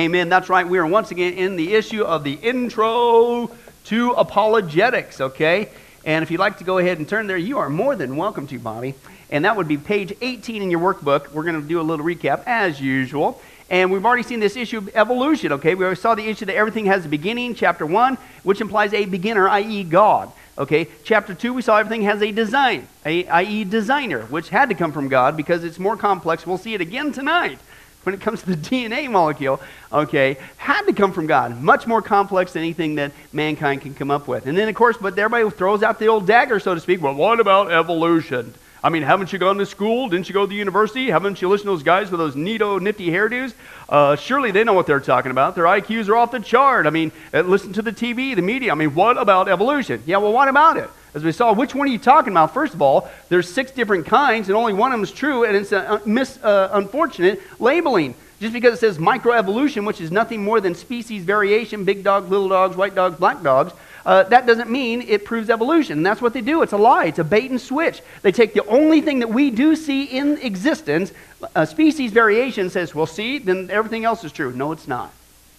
Amen. That's right. We are once again in the issue of the intro to apologetics, okay? And if you'd like to go ahead and turn there, you are more than welcome to, Bobby. And that would be page 18 in your workbook. We're going to do a little recap as usual. And we've already seen this issue of evolution, okay? We saw the issue that everything has a beginning, chapter 1, which implies a beginner, i.e., God. Okay, chapter 2, we saw everything has a design, a, i.e., designer, which had to come from God because it's more complex. We'll see it again tonight when it comes to the DNA molecule, okay, had to come from God. Much more complex than anything that mankind can come up with. And then, of course, but everybody throws out the old dagger, so to speak. Well, what about evolution? I mean, haven't you gone to school? Didn't you go to the university? Haven't you listened to those guys with those neato, nifty hairdos? Uh, surely they know what they're talking about. Their IQs are off the chart. I mean, uh, listen to the TV, the media. I mean, what about evolution? Yeah, well, what about it? As we saw, which one are you talking about? First of all, there's six different kinds, and only one of them is true, and it's a mis, uh, unfortunate labeling. Just because it says microevolution, which is nothing more than species variation, big dogs, little dogs, white dogs, black dogs, uh, that doesn't mean it proves evolution. And that's what they do. It's a lie. It's a bait and switch. They take the only thing that we do see in existence, a species variation, says, well, see, then everything else is true. No, it's not.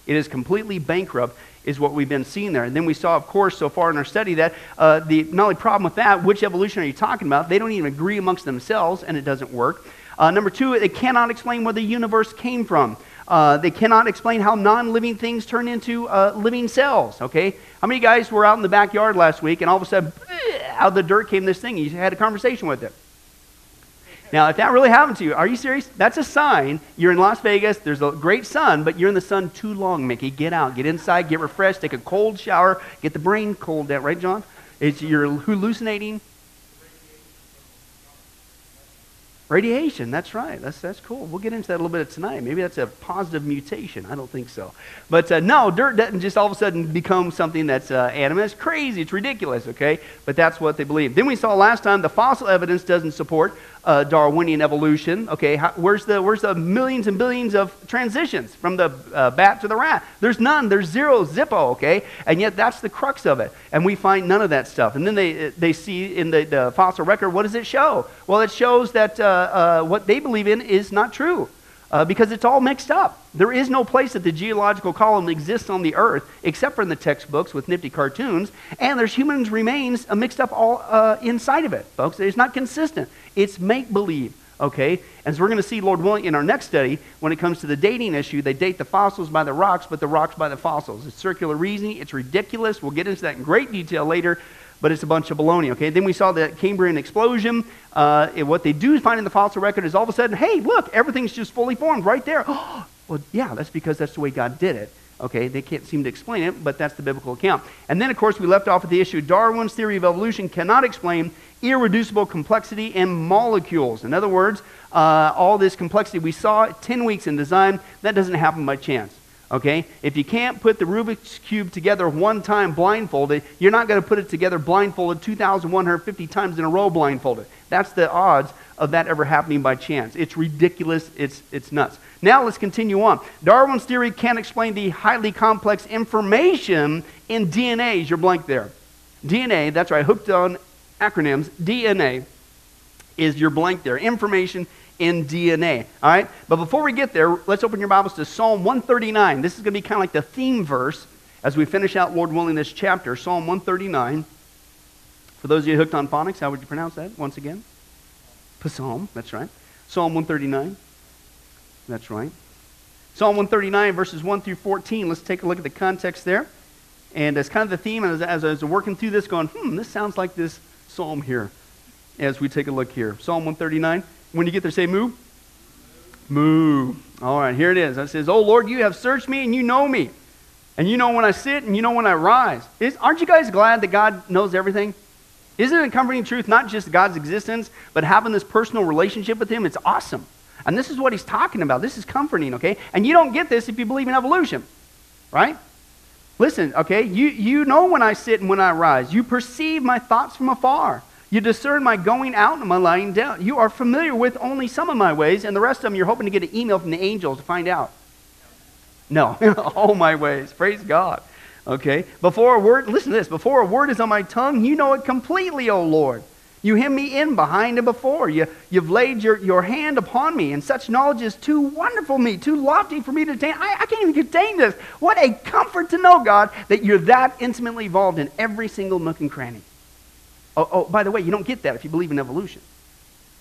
It is completely bankrupt is what we've been seeing there. And then we saw, of course, so far in our study that uh, the not only problem with that, which evolution are you talking about? They don't even agree amongst themselves, and it doesn't work. Uh, number two, they cannot explain where the universe came from. Uh, they cannot explain how non-living things turn into uh, living cells. Okay, how many guys were out in the backyard last week, and all of a sudden, out of the dirt came this thing? And You had a conversation with it. Now, if that really happened to you, are you serious? That's a sign you're in Las Vegas. There's a great sun, but you're in the sun too long, Mickey. Get out, get inside, get refreshed, take a cold shower, get the brain cold down. Right, John? It's, you're hallucinating. Radiation, that's right. That's, that's cool. We'll get into that a little bit tonight. Maybe that's a positive mutation. I don't think so. But uh, no, dirt doesn't just all of a sudden become something that's uh, animate. It's crazy. It's ridiculous, okay? But that's what they believe. Then we saw last time the fossil evidence doesn't support uh, Darwinian evolution. Okay, How, where's, the, where's the millions and billions of transitions from the uh, bat to the rat? There's none. There's zero, zippo, okay? And yet that's the crux of it. And we find none of that stuff. And then they, they see in the, the fossil record, what does it show? Well, it shows that uh, uh what they believe in is not true uh, because it's all mixed up. There is no place that the geological column exists on the earth except for in the textbooks with nifty cartoons, and there's human remains uh, mixed up all uh, inside of it, folks. It's not consistent. It's make believe. Okay? As we're going to see, Lord willing, in our next study, when it comes to the dating issue, they date the fossils by the rocks, but the rocks by the fossils. It's circular reasoning. It's ridiculous. We'll get into that in great detail later but it's a bunch of baloney. Okay, then we saw the Cambrian explosion. Uh, what they do find in the fossil record is all of a sudden, hey, look, everything's just fully formed right there. well, yeah, that's because that's the way God did it. Okay, they can't seem to explain it, but that's the biblical account. And then, of course, we left off at the issue Darwin's theory of evolution cannot explain irreducible complexity in molecules. In other words, uh, all this complexity we saw 10 weeks in design, that doesn't happen by chance. Okay? If you can't put the Rubik's Cube together one time blindfolded, you're not going to put it together blindfolded 2,150 times in a row blindfolded. That's the odds of that ever happening by chance. It's ridiculous. It's, it's nuts. Now let's continue on. Darwin's theory can't explain the highly complex information in DNA. Is your blank there? DNA, that's right, hooked on acronyms. DNA is your blank there. Information in DNA. All right? But before we get there, let's open your Bibles to Psalm 139. This is going to be kind of like the theme verse as we finish out, Lord willing, this chapter. Psalm 139. For those of you hooked on phonics, how would you pronounce that once again? Psalm, that's right. Psalm 139. That's right. Psalm 139, verses 1 through 14. Let's take a look at the context there. And as kind of the theme, as, as I was working through this, going, hmm, this sounds like this psalm here as we take a look here. Psalm 139. When you get there, say moo. Moo. All right, here it is. It says, Oh Lord, you have searched me and you know me. And you know when I sit and you know when I rise. Is, aren't you guys glad that God knows everything? Isn't it a comforting truth, not just God's existence, but having this personal relationship with Him? It's awesome. And this is what He's talking about. This is comforting, okay? And you don't get this if you believe in evolution, right? Listen, okay? You, you know when I sit and when I rise. You perceive my thoughts from afar. You discern my going out and my lying down. You are familiar with only some of my ways, and the rest of them you're hoping to get an email from the angels to find out. No, all my ways. Praise God. Okay? Before a word, listen to this. Before a word is on my tongue, you know it completely, O Lord. You hem me in behind and before. You, you've laid your, your hand upon me, and such knowledge is too wonderful for me, too lofty for me to attain. I, I can't even contain this. What a comfort to know, God, that you're that intimately involved in every single nook and cranny. Oh, oh, by the way, you don't get that if you believe in evolution,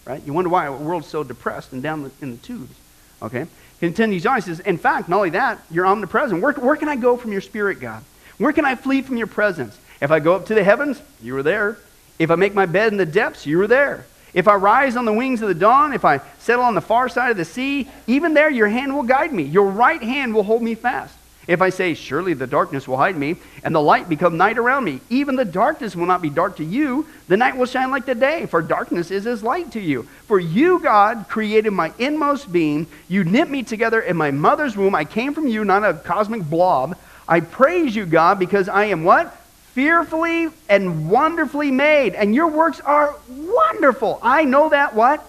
right? You wonder why the world's so depressed and down the, in the tubes, okay? Continues on, he says, in fact, not only that, you're omnipresent. Where, where can I go from your spirit, God? Where can I flee from your presence? If I go up to the heavens, you are there. If I make my bed in the depths, you are there. If I rise on the wings of the dawn, if I settle on the far side of the sea, even there your hand will guide me. Your right hand will hold me fast. If I say, Surely the darkness will hide me, and the light become night around me, even the darkness will not be dark to you. The night will shine like the day, for darkness is as light to you. For you, God, created my inmost being. You knit me together in my mother's womb. I came from you, not a cosmic blob. I praise you, God, because I am what? fearfully and wonderfully made, and your works are wonderful. I know that what?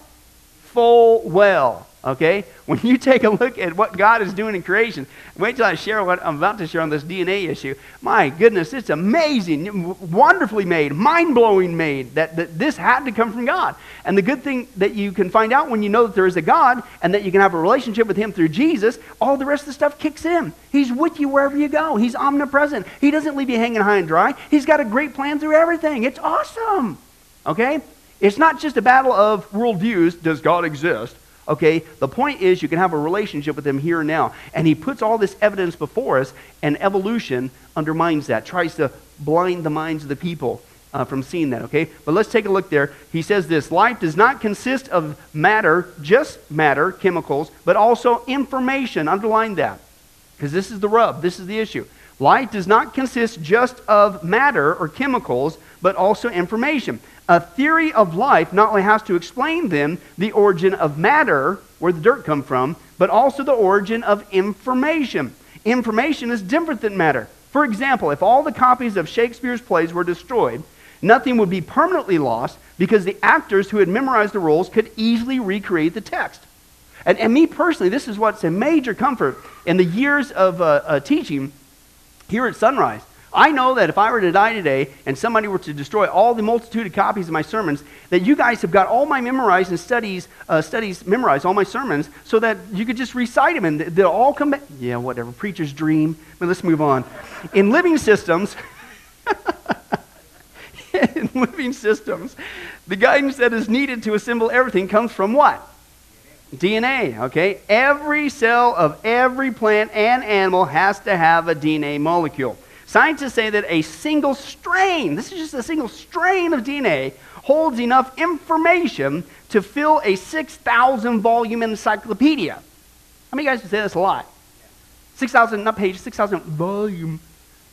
Full well. Okay? When you take a look at what God is doing in creation, wait till I share what I'm about to share on this DNA issue. My goodness, it's amazing, wonderfully made, mind blowing made that, that this had to come from God. And the good thing that you can find out when you know that there is a God and that you can have a relationship with Him through Jesus, all the rest of the stuff kicks in. He's with you wherever you go, He's omnipresent. He doesn't leave you hanging high and dry. He's got a great plan through everything. It's awesome. Okay? It's not just a battle of worldviews. Does God exist? Okay, the point is you can have a relationship with him here and now. And he puts all this evidence before us, and evolution undermines that, tries to blind the minds of the people uh, from seeing that, okay? But let's take a look there. He says this life does not consist of matter, just matter, chemicals, but also information. Underline that, because this is the rub, this is the issue. Life does not consist just of matter or chemicals, but also information. A theory of life not only has to explain then the origin of matter, where the dirt come from, but also the origin of information. Information is different than matter. For example, if all the copies of Shakespeare's plays were destroyed, nothing would be permanently lost because the actors who had memorized the roles could easily recreate the text. And, and me personally, this is what's a major comfort in the years of uh, uh, teaching here at Sunrise. I know that if I were to die today and somebody were to destroy all the multitude of copies of my sermons, that you guys have got all my memorized and studies, uh, studies memorized, all my sermons, so that you could just recite them and they'll all come back. Yeah, whatever. Preacher's dream. But let's move on. In living systems, in living systems, the guidance that is needed to assemble everything comes from what? DNA, okay? Every cell of every plant and animal has to have a DNA molecule. Scientists say that a single strain, this is just a single strain of DNA, holds enough information to fill a 6,000 volume encyclopedia. How many of you guys say that's a lot? 6,000, not page, 6,000 volume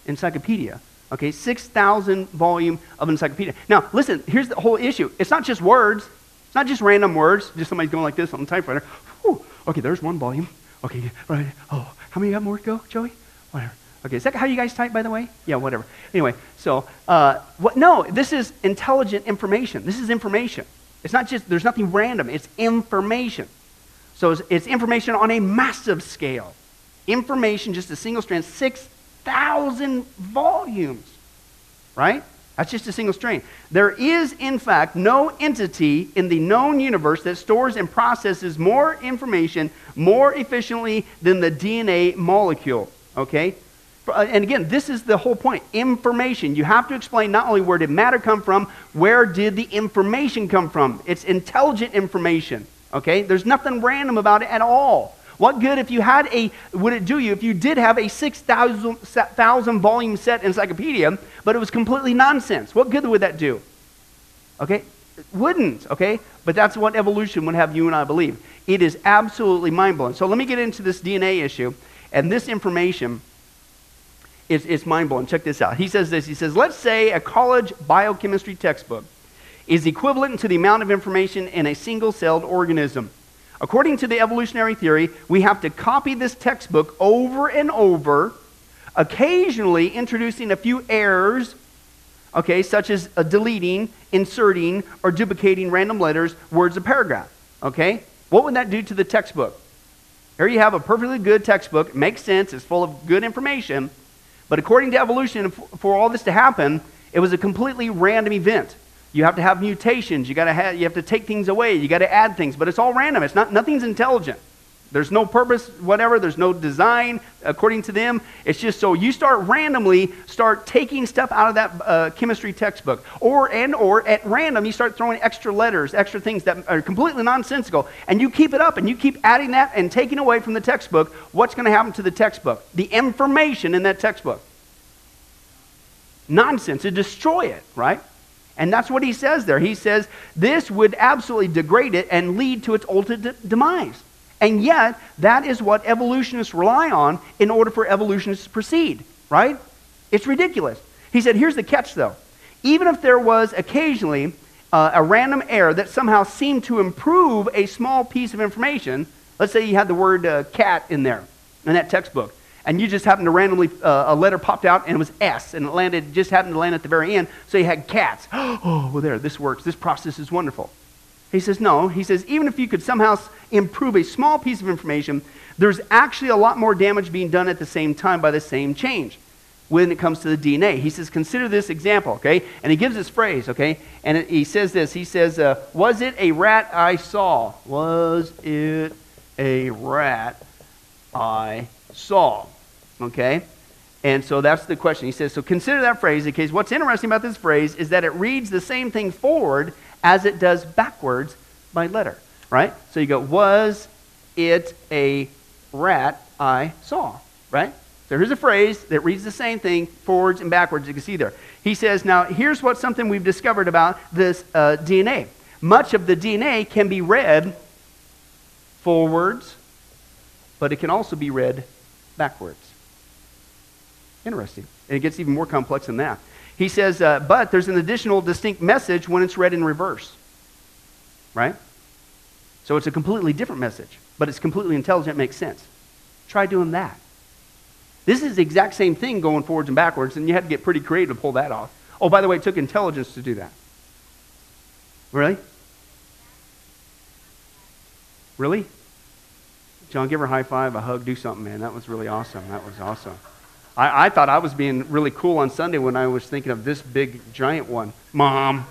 encyclopedia. Okay, 6,000 volume of encyclopedia. Now, listen, here's the whole issue. It's not just words. It's not just random words, just somebody going like this on the typewriter. Whew, okay, there's one volume. Okay, right. Oh, how many have more to go, Joey? Whatever. Okay, is that how you guys type, by the way? Yeah, whatever. Anyway, so, uh, what, no, this is intelligent information. This is information. It's not just, there's nothing random, it's information. So it's, it's information on a massive scale. Information, just a single strand, 6,000 volumes, right? That's just a single strain. There is, in fact, no entity in the known universe that stores and processes more information more efficiently than the DNA molecule. Okay? Uh, and again, this is the whole point information. You have to explain not only where did matter come from, where did the information come from? It's intelligent information. Okay? There's nothing random about it at all. What good if you had a, would it do you if you did have a 6,000 volume set encyclopedia, but it was completely nonsense? What good would that do? Okay? It wouldn't, okay? But that's what evolution would have you and I believe. It is absolutely mind blowing. So let me get into this DNA issue. And this information it's, it's mind blowing. Check this out. He says this He says, Let's say a college biochemistry textbook is equivalent to the amount of information in a single celled organism. According to the evolutionary theory, we have to copy this textbook over and over, occasionally introducing a few errors, okay, such as uh, deleting, inserting, or duplicating random letters, words, or paragraph. Okay? What would that do to the textbook? Here you have a perfectly good textbook, makes sense, it's full of good information, but according to evolution, for all this to happen, it was a completely random event. You have to have mutations. You, gotta have, you have to take things away. You got to add things. But it's all random. It's not, nothing's intelligent. There's no purpose, whatever. There's no design according to them. It's just so you start randomly start taking stuff out of that uh, chemistry textbook, or and or at random you start throwing extra letters, extra things that are completely nonsensical, and you keep it up and you keep adding that and taking away from the textbook. What's going to happen to the textbook? The information in that textbook. Nonsense. To destroy it, right? And that's what he says there. He says this would absolutely degrade it and lead to its ultimate demise. And yet, that is what evolutionists rely on in order for evolutionists to proceed, right? It's ridiculous. He said, here's the catch though. Even if there was occasionally uh, a random error that somehow seemed to improve a small piece of information, let's say you had the word uh, cat in there in that textbook, and you just happened to randomly, uh, a letter popped out and it was S, and it landed, just happened to land at the very end, so you had cats. Oh, well, there, this works. This process is wonderful. He says, no. He says, even if you could somehow improve a small piece of information, there's actually a lot more damage being done at the same time by the same change when it comes to the DNA. He says, consider this example, okay? And he gives this phrase, okay? And it, he says this. He says, uh, was it a rat I saw? Was it a rat I saw? Okay? And so that's the question. He says, so consider that phrase case what's interesting about this phrase is that it reads the same thing forward as it does backwards by letter, right? So you go, was it a rat I saw, right? So here's a phrase that reads the same thing forwards and backwards. You can see there. He says, now here's what something we've discovered about this uh, DNA. Much of the DNA can be read forwards, but it can also be read backwards. Interesting. And it gets even more complex than that. He says, uh, but there's an additional distinct message when it's read in reverse. Right? So it's a completely different message, but it's completely intelligent, makes sense. Try doing that. This is the exact same thing going forwards and backwards, and you had to get pretty creative to pull that off. Oh, by the way, it took intelligence to do that. Really? Really? John, give her a high five, a hug, do something, man. That was really awesome. That was awesome. I, I thought I was being really cool on Sunday when I was thinking of this big giant one. Mom.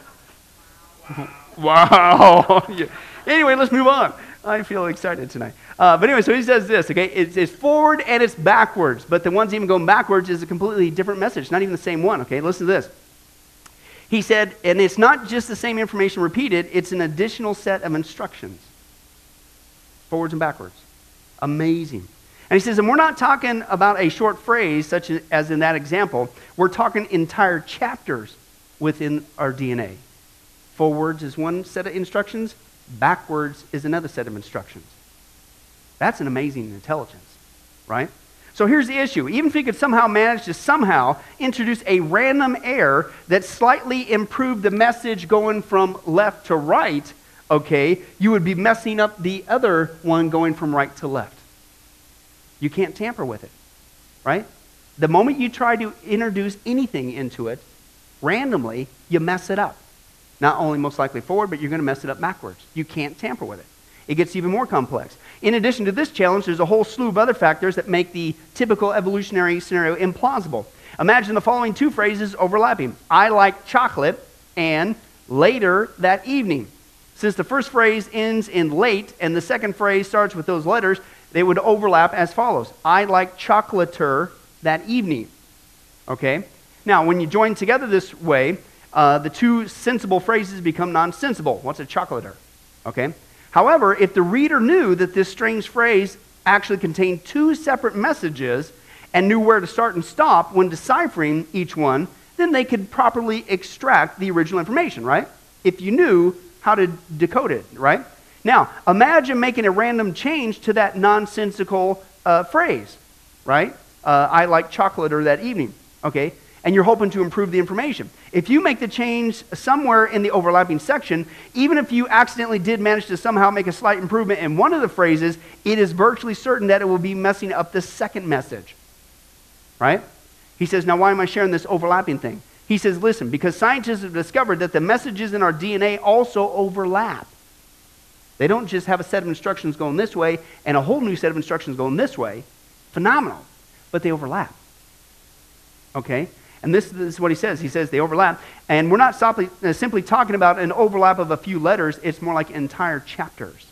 Wow. yeah. Anyway, let's move on. I feel excited tonight. Uh, but anyway, so he says this, okay? It's, it's, forward and it's backwards, but the ones even going backwards is a completely different message, not even the same one, okay? Listen to this. He said, and it's not just the same information repeated, it's an additional set of instructions. Forwards and backwards. Amazing. And he says, and we're not talking about a short phrase such as in that example. We're talking entire chapters within our DNA. Forwards is one set of instructions, backwards is another set of instructions. That's an amazing intelligence, right? So here's the issue. Even if you could somehow manage to somehow introduce a random error that slightly improved the message going from left to right, okay, you would be messing up the other one going from right to left. You can't tamper with it, right? The moment you try to introduce anything into it randomly, you mess it up. Not only most likely forward, but you're going to mess it up backwards. You can't tamper with it. It gets even more complex. In addition to this challenge, there's a whole slew of other factors that make the typical evolutionary scenario implausible. Imagine the following two phrases overlapping I like chocolate and later that evening. Since the first phrase ends in late and the second phrase starts with those letters, they would overlap as follows I like chocolater that evening. Okay? Now, when you join together this way, uh, the two sensible phrases become nonsensible. What's a chocolater? Okay? However, if the reader knew that this strange phrase actually contained two separate messages and knew where to start and stop when deciphering each one, then they could properly extract the original information, right? If you knew how to decode it, right? Now, imagine making a random change to that nonsensical uh, phrase, right? Uh, I like chocolate or that evening, okay? And you're hoping to improve the information. If you make the change somewhere in the overlapping section, even if you accidentally did manage to somehow make a slight improvement in one of the phrases, it is virtually certain that it will be messing up the second message, right? He says, Now, why am I sharing this overlapping thing? He says, Listen, because scientists have discovered that the messages in our DNA also overlap. They don't just have a set of instructions going this way and a whole new set of instructions going this way. Phenomenal. But they overlap. Okay? And this, is what he says. He says they overlap. And we're not simply, uh, simply talking about an overlap of a few letters, it's more like entire chapters.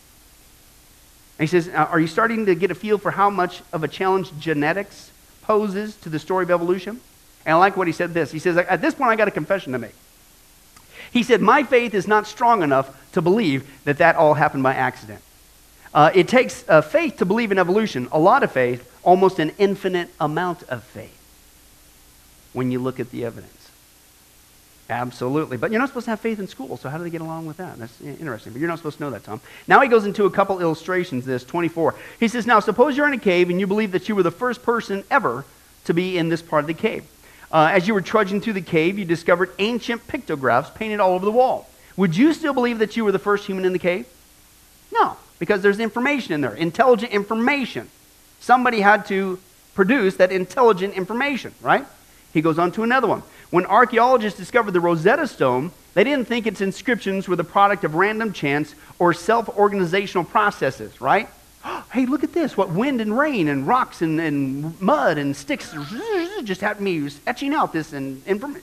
And he says, Are you starting to get a feel for how much of a challenge genetics poses to the story of evolution? And I like what he said this. He says, At this point, I got a confession to make. He said, My faith is not strong enough to believe that that all happened by accident. Uh, it takes uh, faith to believe in evolution, a lot of faith, almost an infinite amount of faith when you look at the evidence. Absolutely. But you're not supposed to have faith in school, so how do they get along with that? That's interesting. But you're not supposed to know that, Tom. Now he goes into a couple illustrations, this 24. He says, Now suppose you're in a cave and you believe that you were the first person ever to be in this part of the cave. Uh, as you were trudging through the cave, you discovered ancient pictographs painted all over the wall. Would you still believe that you were the first human in the cave? No, because there's information in there, intelligent information. Somebody had to produce that intelligent information, right? He goes on to another one. When archaeologists discovered the Rosetta Stone, they didn't think its inscriptions were the product of random chance or self organizational processes, right? hey, look at this. What wind and rain and rocks and, and mud and sticks just had me etching out this information.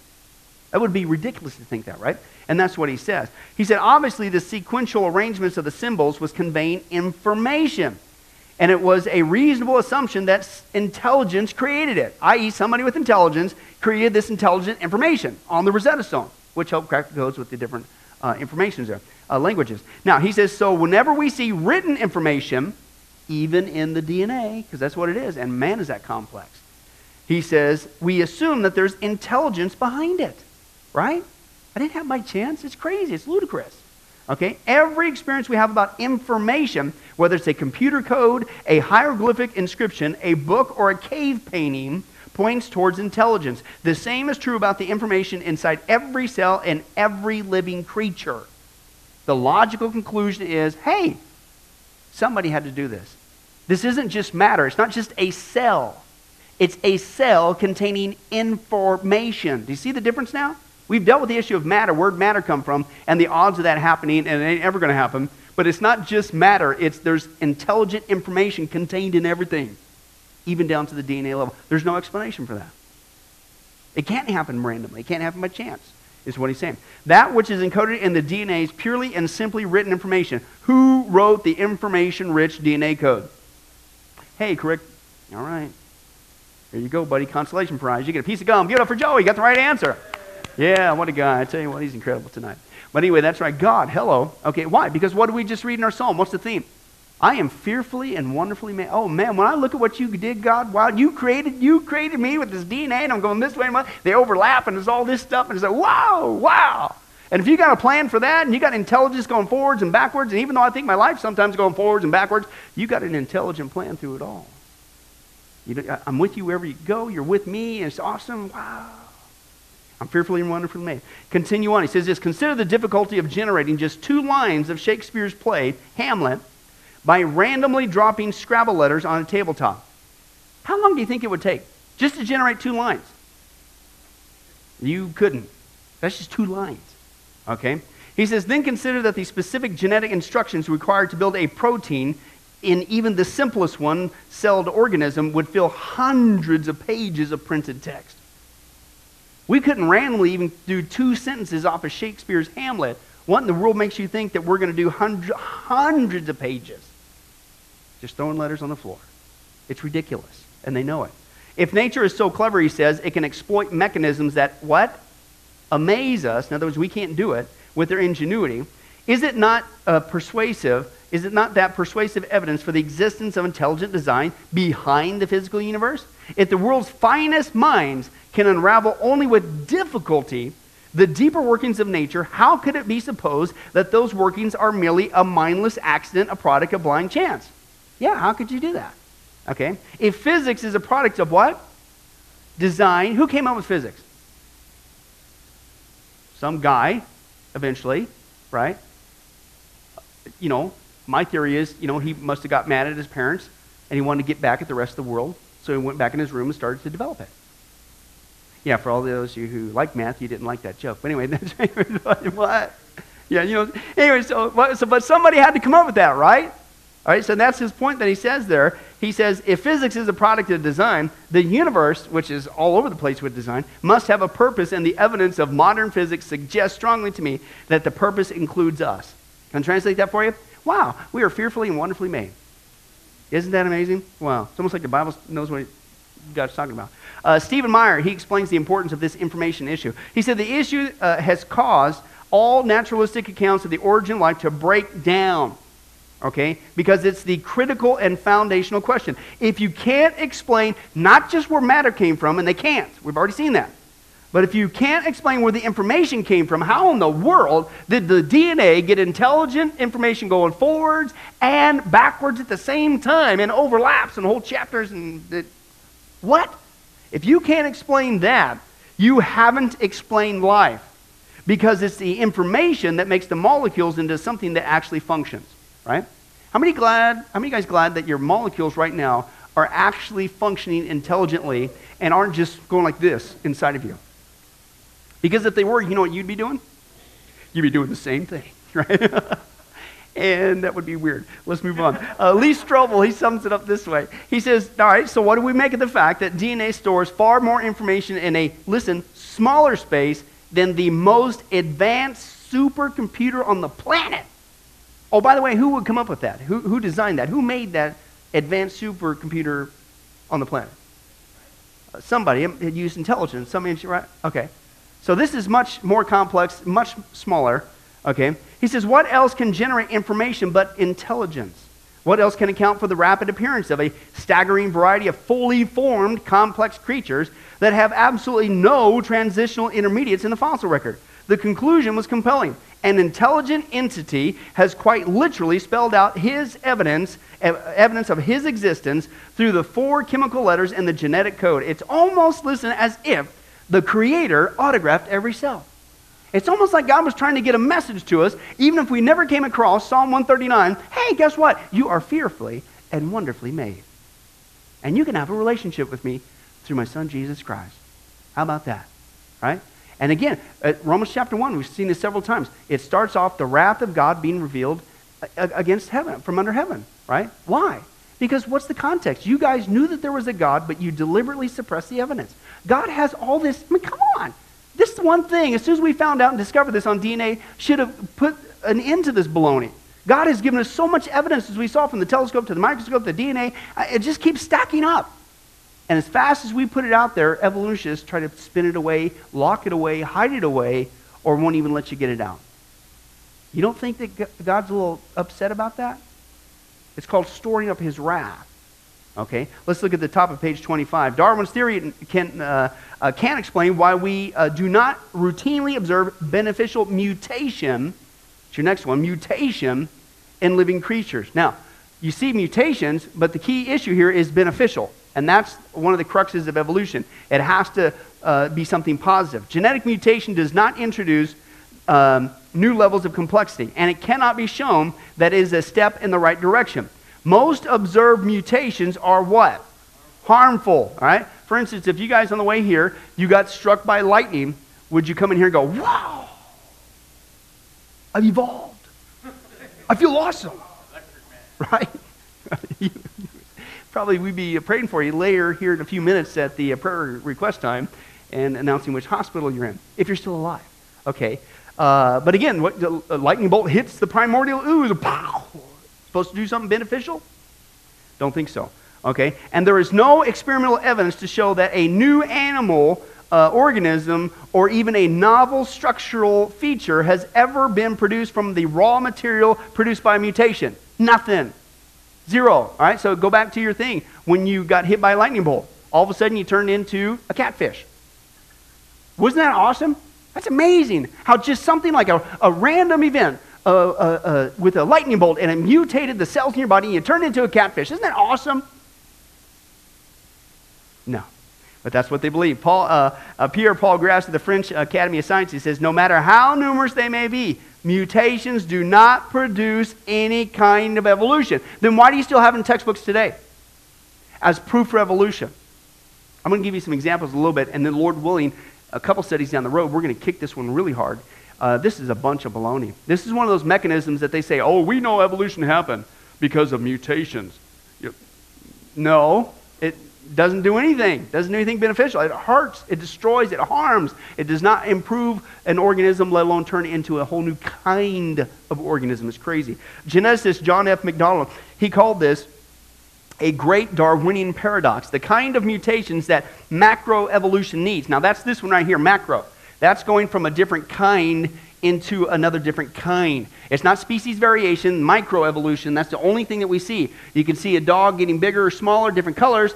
That would be ridiculous to think that, right? And that's what he says. He said, obviously, the sequential arrangements of the symbols was conveying information. And it was a reasonable assumption that intelligence created it, i.e., somebody with intelligence created this intelligent information on the Rosetta Stone, which helped crack the codes with the different uh, informations there, uh, languages. Now, he says, so whenever we see written information, even in the DNA, because that's what it is, and man is that complex. He says, we assume that there's intelligence behind it, right? I didn't have my chance. It's crazy. It's ludicrous. Okay? Every experience we have about information, whether it's a computer code, a hieroglyphic inscription, a book, or a cave painting, points towards intelligence. The same is true about the information inside every cell and every living creature. The logical conclusion is hey, Somebody had to do this. This isn't just matter, it's not just a cell. It's a cell containing information. Do you see the difference now? We've dealt with the issue of matter, where'd matter come from, and the odds of that happening, and it ain't ever going to happen. But it's not just matter, it's there's intelligent information contained in everything, even down to the DNA level. There's no explanation for that. It can't happen randomly, it can't happen by chance is what he's saying. That which is encoded in the DNA is purely and simply written information. Who wrote the information rich DNA code? Hey, correct. All right. Here you go, buddy. Consolation prize. You get a piece of gum. Give it up for Joey. You got the right answer. Yeah, what a guy. I tell you what, he's incredible tonight. But anyway, that's right. God, hello. Okay, why? Because what do we just read in our psalm? What's the theme? I am fearfully and wonderfully made. Oh man, when I look at what you did, God, wow, you created, you created me with this DNA, and I'm going this way, and they overlap, and there's all this stuff, and it's like, wow, wow. And if you got a plan for that, and you got intelligence going forwards and backwards, and even though I think my life sometimes going forwards and backwards, you got an intelligent plan through it all. You, know, I'm with you wherever you go. You're with me, and it's awesome. Wow. I'm fearfully and wonderfully made. Continue on. He says this Consider the difficulty of generating just two lines of Shakespeare's play, Hamlet, by randomly dropping Scrabble letters on a tabletop. How long do you think it would take just to generate two lines? You couldn't. That's just two lines. Okay? He says, then consider that the specific genetic instructions required to build a protein in even the simplest one celled organism would fill hundreds of pages of printed text. We couldn't randomly even do two sentences off of Shakespeare's Hamlet. What in the world makes you think that we're going to do hundred, hundreds of pages? just throwing letters on the floor. It's ridiculous, and they know it. If nature is so clever, he says, it can exploit mechanisms that what? Amaze us. In other words, we can't do it with their ingenuity. Is it not uh, persuasive? Is it not that persuasive evidence for the existence of intelligent design behind the physical universe? If the world's finest minds can unravel only with difficulty the deeper workings of nature, how could it be supposed that those workings are merely a mindless accident, a product of blind chance? Yeah, how could you do that? Okay? If physics is a product of what? Design. Who came up with physics? Some guy, eventually, right? You know, my theory is, you know, he must have got mad at his parents and he wanted to get back at the rest of the world. So he went back in his room and started to develop it. Yeah, for all those of you who like math, you didn't like that joke. But anyway, that's what? Yeah, you know. Anyway, so, so but somebody had to come up with that, right? All right, so that's his point that he says there. he says if physics is a product of design, the universe, which is all over the place with design, must have a purpose, and the evidence of modern physics suggests strongly to me that the purpose includes us. Can I translate that for you? Wow, we are fearfully and wonderfully made. Isn't that amazing? Wow. It's almost like the Bible knows what God's talking about. Uh, Stephen Meyer, he explains the importance of this information issue. He said the issue uh, has caused all naturalistic accounts of the origin of life to break down okay? Because it's the critical and foundational question. If you can't explain not just where matter came from, and they can't, we've already seen that, but if you can't explain where the information came from, how in the world did the DNA get intelligent information going forwards and backwards at the same time and overlaps and whole chapters and it, what? If you can't explain that, you haven't explained life because it's the information that makes the molecules into something that actually functions right? How many glad, how many guys glad that your molecules right now are actually functioning intelligently and aren't just going like this inside of you? Because if they were, you know what you'd be doing? You'd be doing the same thing, right? And that would be weird. Let's move on. Uh, Lee Strobel, he sums it up this way. He says, All right, so what do we make of the fact that DNA stores far more information in a, listen, smaller space than the most advanced supercomputer on the planet? Oh, by the way, who would come up with that? Who, who designed that? Who made that advanced supercomputer on the planet? Uh, somebody used intelligence. Somebody, right? Okay. So this is much more complex, much smaller. Okay. He says, what else can generate information but intelligence? What else can account for the rapid appearance of a staggering variety of fully formed complex creatures that have absolutely no transitional intermediates in the fossil record? The conclusion was compelling an intelligent entity has quite literally spelled out his evidence, evidence of his existence through the four chemical letters in the genetic code. It's almost, listen, as if the Creator autographed every cell. It's almost like God was trying to get a message to us, even if we never came across Psalm 139. Hey, guess what? You are fearfully and wonderfully made. And you can have a relationship with me through my son Jesus Christ. How about that? Right? And again, uh, Romans chapter 1, we've seen this several times. It starts off the wrath of God being revealed uh, uh, against heaven, from under heaven, right? Why? Because what's the context? You guys knew that there was a God, but you deliberately suppressed the evidence. God has all this. I mean, come on. This one thing, as soon as we found out and discovered this on DNA, should have put an end to this baloney. God has given us so much evidence, as we saw from the telescope to the microscope, the DNA. It just keeps stacking up. And as fast as we put it out there, evolutionists try to spin it away, lock it away, hide it away, or won't even let you get it out. You don't think that God's a little upset about that? It's called storing up his wrath. Okay, let's look at the top of page 25. Darwin's theory can, uh, uh, can explain why we uh, do not routinely observe beneficial mutation. It's your next one mutation in living creatures. Now, you see mutations, but the key issue here is beneficial. And that's one of the cruxes of evolution. It has to uh, be something positive. Genetic mutation does not introduce um, new levels of complexity, and it cannot be shown that it is a step in the right direction. Most observed mutations are what? Harmful, all right? For instance, if you guys on the way here, you got struck by lightning, would you come in here and go, wow, I've evolved. I feel awesome. Right? probably we'd be praying for you later here in a few minutes at the prayer request time and announcing which hospital you're in, if you're still alive. Okay. Uh, but again, what, lightning bolt hits the primordial ooze. Pow! Supposed to do something beneficial? Don't think so. Okay. And there is no experimental evidence to show that a new animal uh, organism or even a novel structural feature has ever been produced from the raw material produced by mutation. Nothing. Zero. All right, so go back to your thing. When you got hit by a lightning bolt, all of a sudden you turned into a catfish. Wasn't that awesome? That's amazing how just something like a, a random event with a lightning bolt and it mutated the cells in your body and you turned into a catfish. Isn't that awesome? No. But that's what they believe. Paul, uh, uh, Pierre Paul Grass of the French Academy of Sciences says no matter how numerous they may be, mutations do not produce any kind of evolution. Then why do you still have in textbooks today? As proof for evolution. I'm going to give you some examples a little bit, and then, Lord willing, a couple studies down the road, we're going to kick this one really hard. Uh, this is a bunch of baloney. This is one of those mechanisms that they say, oh, we know evolution happened because of mutations. No, it doesn't do anything. Doesn't do anything beneficial. It hurts, it destroys, it harms. It does not improve an organism, let alone turn it into a whole new kind of organism. It's crazy. Geneticist John F. McDonald, he called this a great Darwinian paradox, the kind of mutations that macroevolution needs. Now, that's this one right here, macro. That's going from a different kind into another different kind. It's not species variation, microevolution. That's the only thing that we see. You can see a dog getting bigger or smaller, different colors.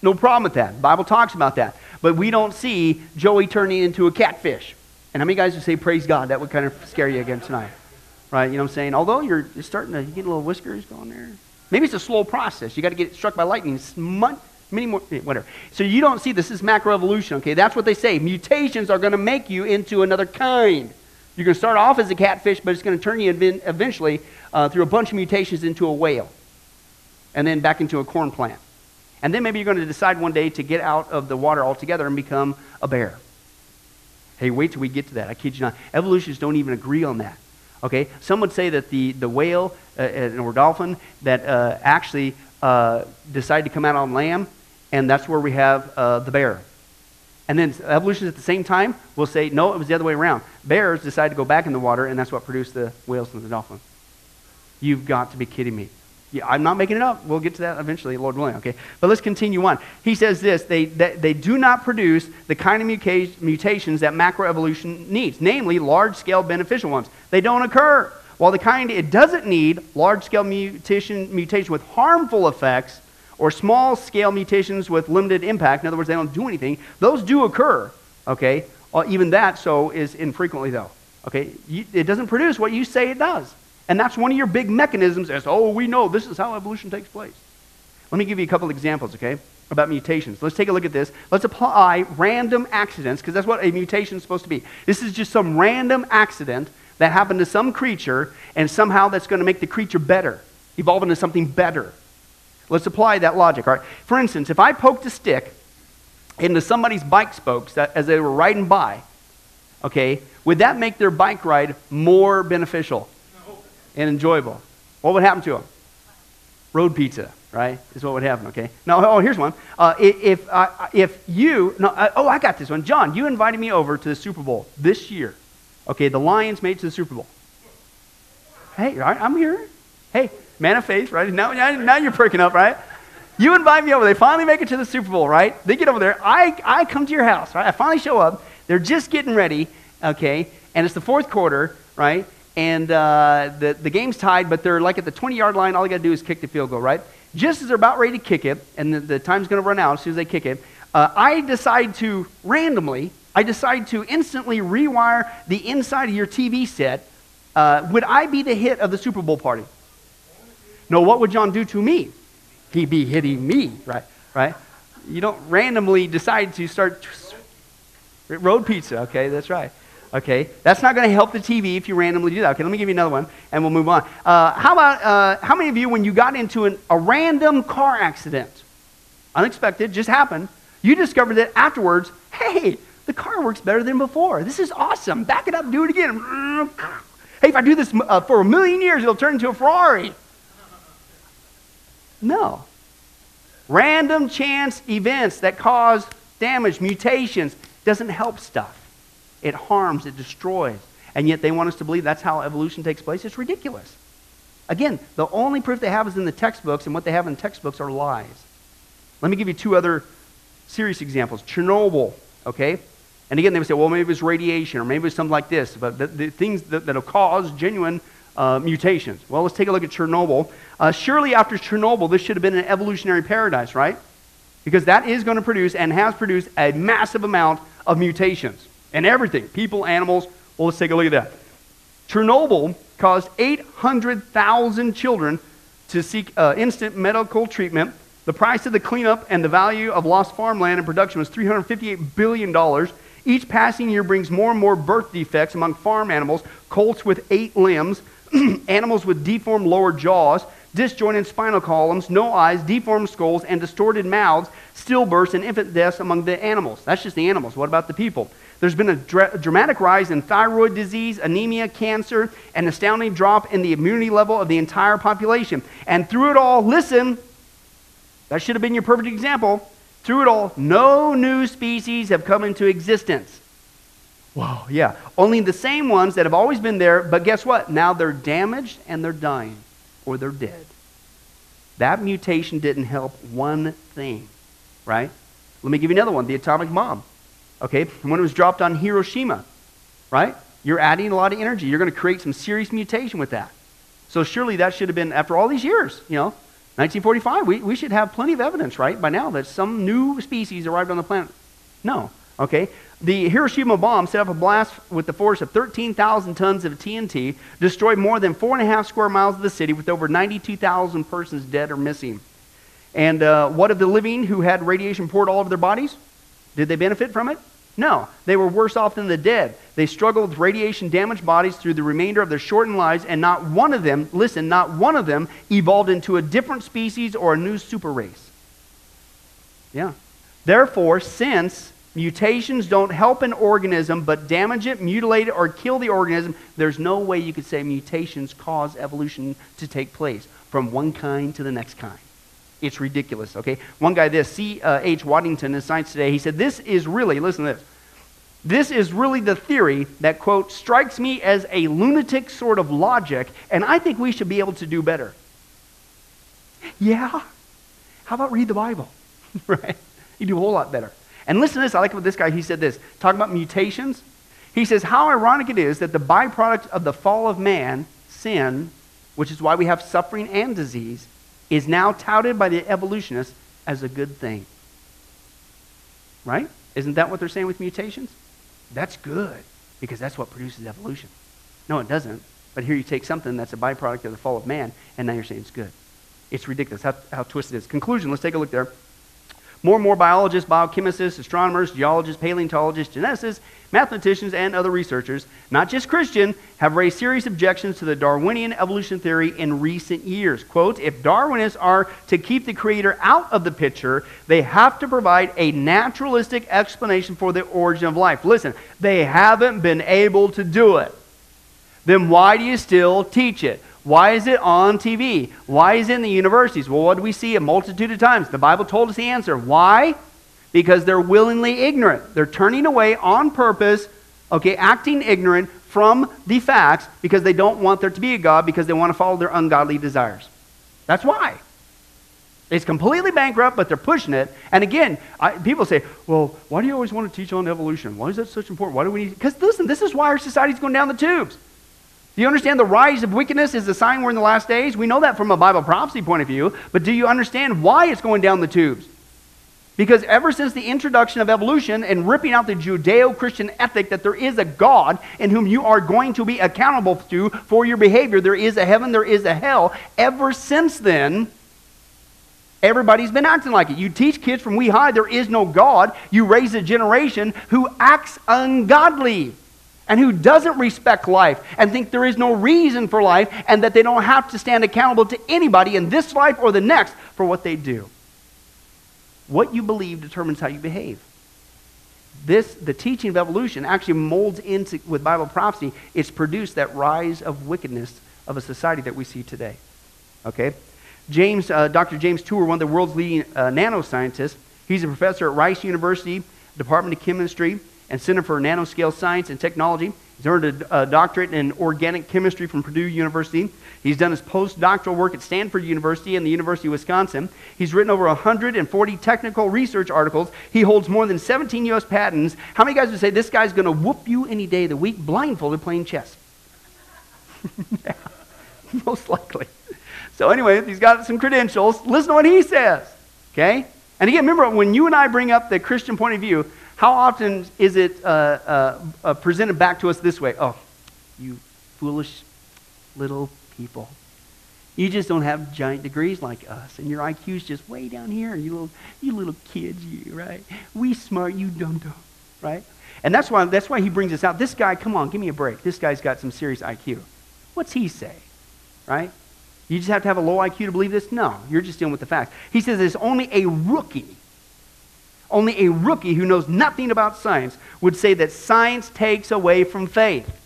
No problem with that. The Bible talks about that. But we don't see Joey turning into a catfish. And how many guys would say, Praise God? That would kind of scare you again tonight. Right? You know what I'm saying? Although you're, you're starting to get a little whiskers going there. Maybe it's a slow process. You got to get struck by lightning. Many more, eh, whatever. So you don't see this is macroevolution, okay? That's what they say. Mutations are going to make you into another kind. You're going to start off as a catfish, but it's going to turn you eventually uh, through a bunch of mutations into a whale, and then back into a corn plant. And then maybe you're going to decide one day to get out of the water altogether and become a bear. Hey, wait till we get to that. I kid you not. Evolutionists don't even agree on that. Okay? Some would say that the, the whale uh, or dolphin that uh, actually uh, decided to come out on land, and that's where we have uh, the bear. And then evolution at the same time will say, no, it was the other way around. Bears decided to go back in the water, and that's what produced the whales and the dolphins. You've got to be kidding me. Yeah, I'm not making it up. We'll get to that eventually, Lord willing, okay? But let's continue on. He says this they, they, they do not produce the kind of mutations that macroevolution needs, namely large scale beneficial ones. They don't occur. While the kind it doesn't need, large scale mutation, mutation with harmful effects, or small scale mutations with limited impact, in other words, they don't do anything, those do occur, okay? Well, even that, so, is infrequently, though, okay? You, it doesn't produce what you say it does. And that's one of your big mechanisms as, oh, we know this is how evolution takes place. Let me give you a couple examples, okay, about mutations. Let's take a look at this. Let's apply random accidents, because that's what a mutation is supposed to be. This is just some random accident that happened to some creature, and somehow that's going to make the creature better, evolve into something better. Let's apply that logic. All right. For instance, if I poked a stick into somebody's bike spokes that, as they were riding by, okay, would that make their bike ride more beneficial and enjoyable? What would happen to them? Road pizza, right? Is what would happen. Okay. Now, oh, here's one. Uh, if uh, if you, no, uh, oh, I got this one. John, you invited me over to the Super Bowl this year. Okay, the Lions made to the Super Bowl. Hey, I'm here. Hey, Man of faith, right? Now, now you're perking up, right? You invite me over. They finally make it to the Super Bowl, right? They get over there. I, I come to your house, right? I finally show up. They're just getting ready, okay? And it's the fourth quarter, right? And uh, the, the game's tied, but they're like at the 20 yard line. All they got to do is kick the field goal, right? Just as they're about ready to kick it, and the, the time's going to run out as soon as they kick it, uh, I decide to randomly, I decide to instantly rewire the inside of your TV set. Uh, would I be the hit of the Super Bowl party? No, what would John do to me? He'd be hitting me, right? Right? You don't randomly decide to start road pizza, okay? That's right. Okay, that's not going to help the TV if you randomly do that. Okay, let me give you another one, and we'll move on. Uh, how about uh, how many of you, when you got into an, a random car accident, unexpected, just happened, you discovered that afterwards, hey, the car works better than before. This is awesome. Back it up, do it again. Hey, if I do this uh, for a million years, it'll turn into a Ferrari. No. Random chance events that cause damage, mutations, doesn't help stuff. It harms, it destroys. And yet they want us to believe that's how evolution takes place. It's ridiculous. Again, the only proof they have is in the textbooks, and what they have in the textbooks are lies. Let me give you two other serious examples. Chernobyl, okay? And again, they would say, well, maybe it was radiation, or maybe it was something like this. But the, the things that, that have caused genuine uh, mutations. Well, let's take a look at Chernobyl. Uh, surely after Chernobyl, this should have been an evolutionary paradise, right? Because that is going to produce and has produced a massive amount of mutations and everything people, animals. Well, let's take a look at that. Chernobyl caused 800,000 children to seek uh, instant medical treatment. The price of the cleanup and the value of lost farmland and production was $358 billion. Each passing year brings more and more birth defects among farm animals, colts with eight limbs, animals with deformed lower jaws, disjointed spinal columns, no eyes, deformed skulls, and distorted mouths, stillbirths, and infant deaths among the animals. That's just the animals. What about the people? There's been a dra- dramatic rise in thyroid disease, anemia, cancer, an astounding drop in the immunity level of the entire population. And through it all, listen, That should have been your perfect example. Through it all, no new species have come into existence. Wow, yeah. Only the same ones that have always been there, but guess what? Now they're damaged and they're dying or they're dead. That mutation didn't help one thing, right? Let me give you another one the atomic bomb. Okay, when it was dropped on Hiroshima, right? You're adding a lot of energy. You're going to create some serious mutation with that. So surely that should have been, after all these years, you know, 1945, we, we should have plenty of evidence, right, by now that some new species arrived on the planet. No. Okay? The Hiroshima bomb set off a blast with the force of 13,000 tons of TNT, destroyed more than four and a half square miles of the city with over 92,000 persons dead or missing. And uh, what of the living who had radiation poured all over their bodies? Did they benefit from it? No, they were worse off than the dead. They struggled with radiation damaged bodies through the remainder of their shortened lives, and not one of them, listen, not one of them evolved into a different species or a new super race. Yeah. Therefore, since mutations don't help an organism but damage it, mutilate it, or kill the organism, there's no way you could say mutations cause evolution to take place from one kind to the next kind. It's ridiculous, okay? One guy, this, C.H. Waddington in Science Today, he said, This is really, listen to this. This is really the theory that, quote, strikes me as a lunatic sort of logic, and I think we should be able to do better. Yeah? How about read the Bible? right? You do a whole lot better. And listen to this. I like what this guy, he said this. Talk about mutations. He says, How ironic it is that the byproduct of the fall of man, sin, which is why we have suffering and disease, is now touted by the evolutionists as a good thing. Right? Isn't that what they're saying with mutations? That's good because that's what produces evolution. No, it doesn't. But here you take something that's a byproduct of the fall of man, and now you're saying it's good. It's ridiculous how, how twisted it is. Conclusion, let's take a look there. More and more biologists, biochemists, astronomers, geologists, paleontologists, geneticists, mathematicians, and other researchers, not just Christian, have raised serious objections to the Darwinian evolution theory in recent years. Quote, if Darwinists are to keep the creator out of the picture, they have to provide a naturalistic explanation for the origin of life. Listen, they haven't been able to do it. Then why do you still teach it? Why is it on TV? Why is it in the universities? Well, what do we see a multitude of times? The Bible told us the answer. Why? Because they're willingly ignorant. They're turning away on purpose, okay, acting ignorant from the facts because they don't want there to be a God because they want to follow their ungodly desires. That's why. It's completely bankrupt, but they're pushing it. And again, I, people say, well, why do you always want to teach on evolution? Why is that such important? Why do we need. Because listen, this is why our society's going down the tubes. Do you understand the rise of wickedness is a sign we're in the last days? We know that from a Bible prophecy point of view, but do you understand why it's going down the tubes? Because ever since the introduction of evolution and ripping out the Judeo Christian ethic that there is a God in whom you are going to be accountable to for your behavior, there is a heaven, there is a hell, ever since then, everybody's been acting like it. You teach kids from wee high there is no God, you raise a generation who acts ungodly and who doesn't respect life and think there is no reason for life and that they don't have to stand accountable to anybody in this life or the next for what they do. What you believe determines how you behave. This, the teaching of evolution actually molds into, with Bible prophecy, it's produced that rise of wickedness of a society that we see today. Okay? James, uh, Dr. James Tour, one of the world's leading uh, nanoscientists, he's a professor at Rice University, Department of Chemistry, and Center for Nanoscale Science and Technology. He's earned a, a, doctorate in organic chemistry from Purdue University. He's done his postdoctoral work at Stanford University and the University of Wisconsin. He's written over 140 technical research articles. He holds more than 17 U.S. patents. How many guys would say this guy's going to whoop you any day of the week blindfolded playing chess? yeah, most likely. So, anyway, he's got some credentials. Listen to what he says. Okay? And again, remember, when you and I bring up the Christian point of view, how often is it uh, uh, uh, presented back to us this way? Oh, you foolish little people. You just don't have giant degrees like us, and your IQ's just way down here. You little, you little kids, you right? We smart, you dumb dumb, right? And that's why that's why he brings us out. This guy, come on, give me a break. This guy's got some serious IQ. What's he say, right? You just have to have a low IQ to believe this? No, you're just dealing with the facts. He says there's only a rookie only a rookie who knows nothing about science would say that science takes away from faith.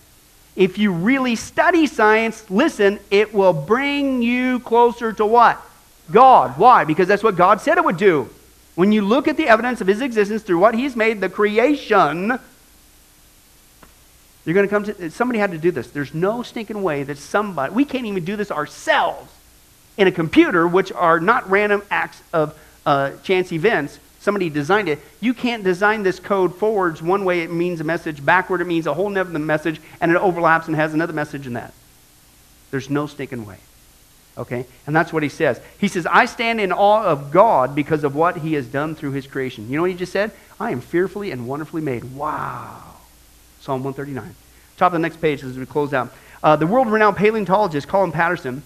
If you really study science, listen, it will bring you closer to what? God. Why? Because that's what God said it would do. When you look at the evidence of his existence through what he's made, the creation, you're going to come to somebody had to do this. There's no stinking way that somebody we can't even do this ourselves in a computer, which are not random acts of uh, chance events. Somebody designed it. You can't design this code forwards one way it means a message, backward it means a whole nother message, and it overlaps and has another message in that. There's no stinking way. Okay? And that's what he says. He says, I stand in awe of God because of what he has done through his creation. You know what he just said? I am fearfully and wonderfully made. Wow. Psalm 139. Top of the next page as we close out. Uh, the world renowned paleontologist Colin Patterson,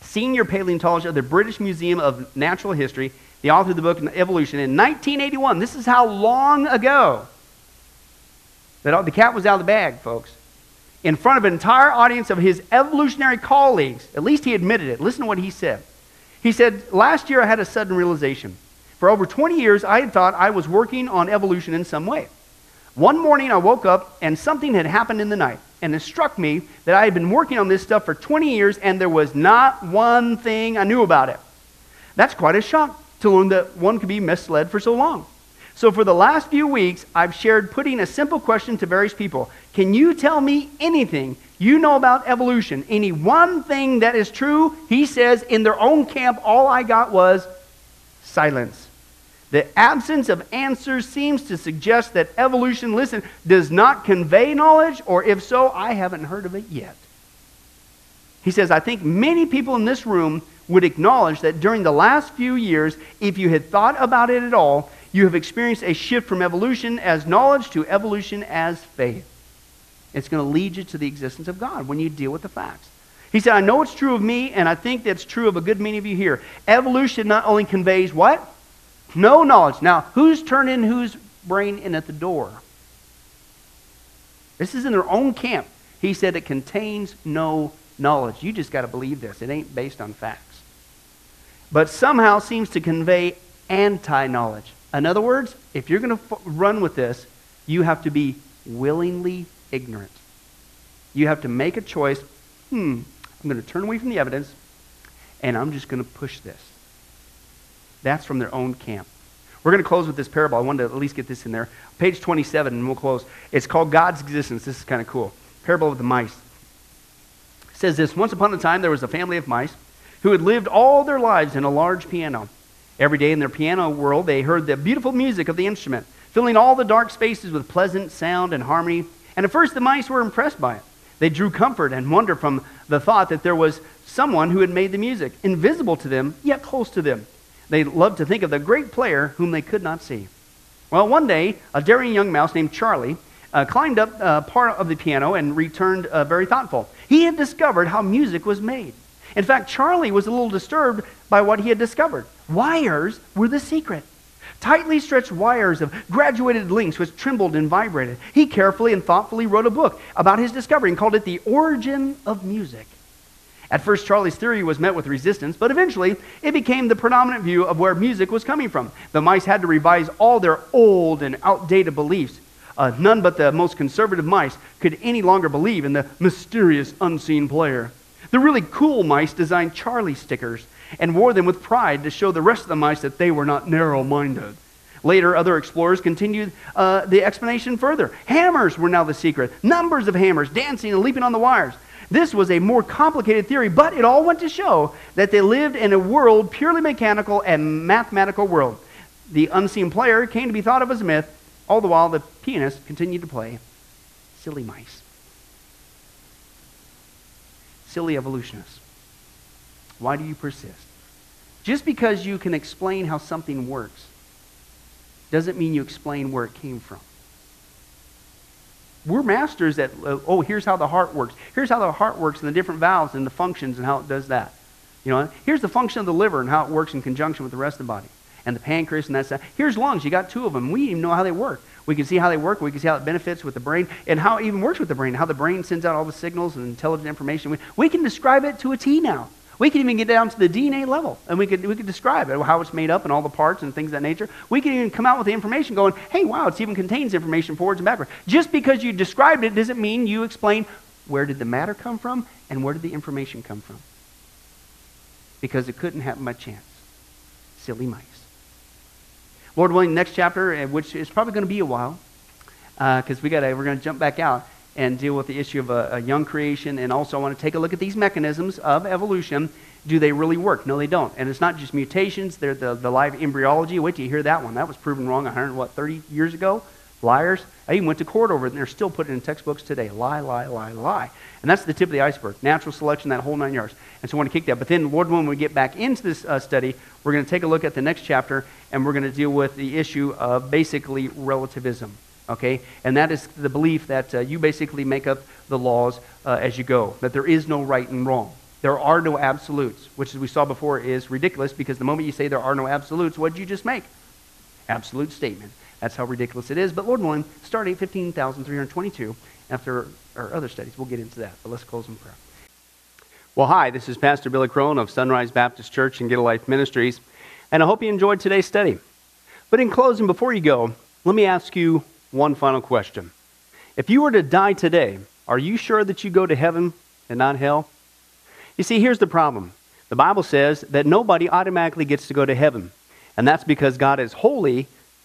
senior paleontologist of the British Museum of Natural History, the author of the book Evolution, in 1981, this is how long ago that the cat was out of the bag, folks in front of an entire audience of his evolutionary colleagues. At least he admitted it. Listen to what he said. He said, Last year I had a sudden realization. For over 20 years, I had thought I was working on evolution in some way. One morning I woke up and something had happened in the night. And it struck me that I had been working on this stuff for 20 years and there was not one thing I knew about it. That's quite a shock to learn that one could be misled for so long. So, for the last few weeks, I've shared putting a simple question to various people Can you tell me anything you know about evolution? Any one thing that is true? He says, in their own camp, all I got was silence. The absence of answers seems to suggest that evolution, listen, does not convey knowledge, or if so, I haven't heard of it yet. He says, I think many people in this room would acknowledge that during the last few years, if you had thought about it at all, you have experienced a shift from evolution as knowledge to evolution as faith. It's going to lead you to the existence of God when you deal with the facts. He said, I know it's true of me, and I think that's true of a good many of you here. Evolution not only conveys what? No knowledge. Now, who's turning whose brain in at the door? This is in their own camp. He said it contains no knowledge. You just got to believe this. It ain't based on facts. But somehow seems to convey anti knowledge. In other words, if you're going to f- run with this, you have to be willingly ignorant. You have to make a choice. Hmm, I'm going to turn away from the evidence, and I'm just going to push this. That's from their own camp. We're going to close with this parable. I wanted to at least get this in there. Page 27, and we'll close. It's called God's Existence. This is kind of cool. Parable of the mice. It says this Once upon a time, there was a family of mice who had lived all their lives in a large piano. Every day in their piano world, they heard the beautiful music of the instrument, filling all the dark spaces with pleasant sound and harmony. And at first, the mice were impressed by it. They drew comfort and wonder from the thought that there was someone who had made the music, invisible to them, yet close to them. They loved to think of the great player whom they could not see. Well, one day, a daring young mouse named Charlie uh, climbed up uh, part of the piano and returned uh, very thoughtful. He had discovered how music was made. In fact, Charlie was a little disturbed by what he had discovered. Wires were the secret. Tightly stretched wires of graduated links which trembled and vibrated. He carefully and thoughtfully wrote a book about his discovery and called it The Origin of Music. At first, Charlie's theory was met with resistance, but eventually it became the predominant view of where music was coming from. The mice had to revise all their old and outdated beliefs. Uh, none but the most conservative mice could any longer believe in the mysterious unseen player. The really cool mice designed Charlie stickers and wore them with pride to show the rest of the mice that they were not narrow minded. Later, other explorers continued uh, the explanation further. Hammers were now the secret. Numbers of hammers dancing and leaping on the wires. This was a more complicated theory, but it all went to show that they lived in a world purely mechanical and mathematical world. The unseen player came to be thought of as a myth, all the while the pianist continued to play silly mice silly evolutionists. Why do you persist? Just because you can explain how something works doesn't mean you explain where it came from. We're masters at, uh, oh, here's how the heart works. Here's how the heart works and the different valves and the functions and how it does that. You know, here's the function of the liver and how it works in conjunction with the rest of the body. And the pancreas and that stuff. Here's lungs. You got two of them. We even know how they work. We can see how they work. We can see how it benefits with the brain and how it even works with the brain, how the brain sends out all the signals and intelligent information. We, we can describe it to a T now. We can even get down to the DNA level and we could, we could describe it, how it's made up and all the parts and things of that nature. We can even come out with the information going, hey, wow, it even contains information forwards and backwards. Just because you described it doesn't mean you explain where did the matter come from and where did the information come from. because it couldn't happen by chance. Silly mice. Lord willing, next chapter, eh, which is probably going to be a while, because uh, we got we're going to jump back out and deal with the issue of a, a young creation, and also I want to take a look at these mechanisms of evolution. Do they really work? No, they don't. And it's not just mutations; they're the, the live embryology. Wait till you hear that one. That was proven wrong 100 what 30 years ago. Liars. I even went to court over it, and they're still putting it in textbooks today. Lie, lie, lie, lie. And that's the tip of the iceberg. Natural selection, that whole nine yards. And so I want to kick that. But then, Lord, when we get back into this uh, study, we're going to take a look at the next chapter, and we're going to deal with the issue of basically relativism. Okay? And that is the belief that uh, you basically make up the laws uh, as you go, that there is no right and wrong. There are no absolutes, which, as we saw before, is ridiculous because the moment you say there are no absolutes, what did you just make? Absolute statement. That's how ridiculous it is. But Lord willing, starting at 15,322, after our other studies, we'll get into that. But let's close in prayer. Well, hi, this is Pastor Billy Crone of Sunrise Baptist Church and Get a Life Ministries, and I hope you enjoyed today's study. But in closing, before you go, let me ask you one final question. If you were to die today, are you sure that you go to heaven and not hell? You see, here's the problem. The Bible says that nobody automatically gets to go to heaven, and that's because God is holy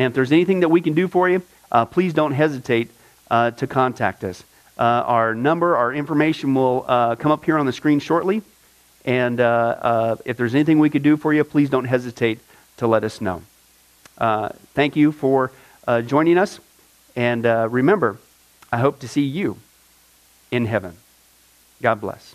And if there's anything that we can do for you, uh, please don't hesitate uh, to contact us. Uh, our number, our information will uh, come up here on the screen shortly. And uh, uh, if there's anything we could do for you, please don't hesitate to let us know. thank you for joining us. And remember, I hope to see you in heaven. God bless.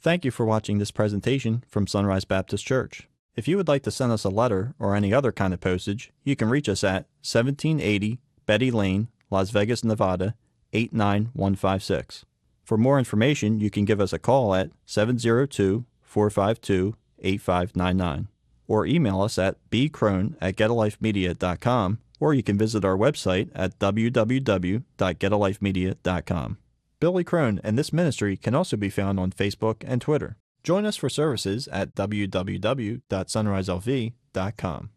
Thank you for watching this presentation from Sunrise Baptist Church. If you would like to send us a letter or any other kind of postage, you can reach us at 1780 Betty Lane, Las Vegas, Nevada 89156. For more information, you can give us a call at 702 452 8599 or email us at bcrone at getalifemedia.com or you can visit our website at www.getalifemedia.com. Billy Crone and this ministry can also be found on Facebook and Twitter. Join us for services at www.sunriselv.com.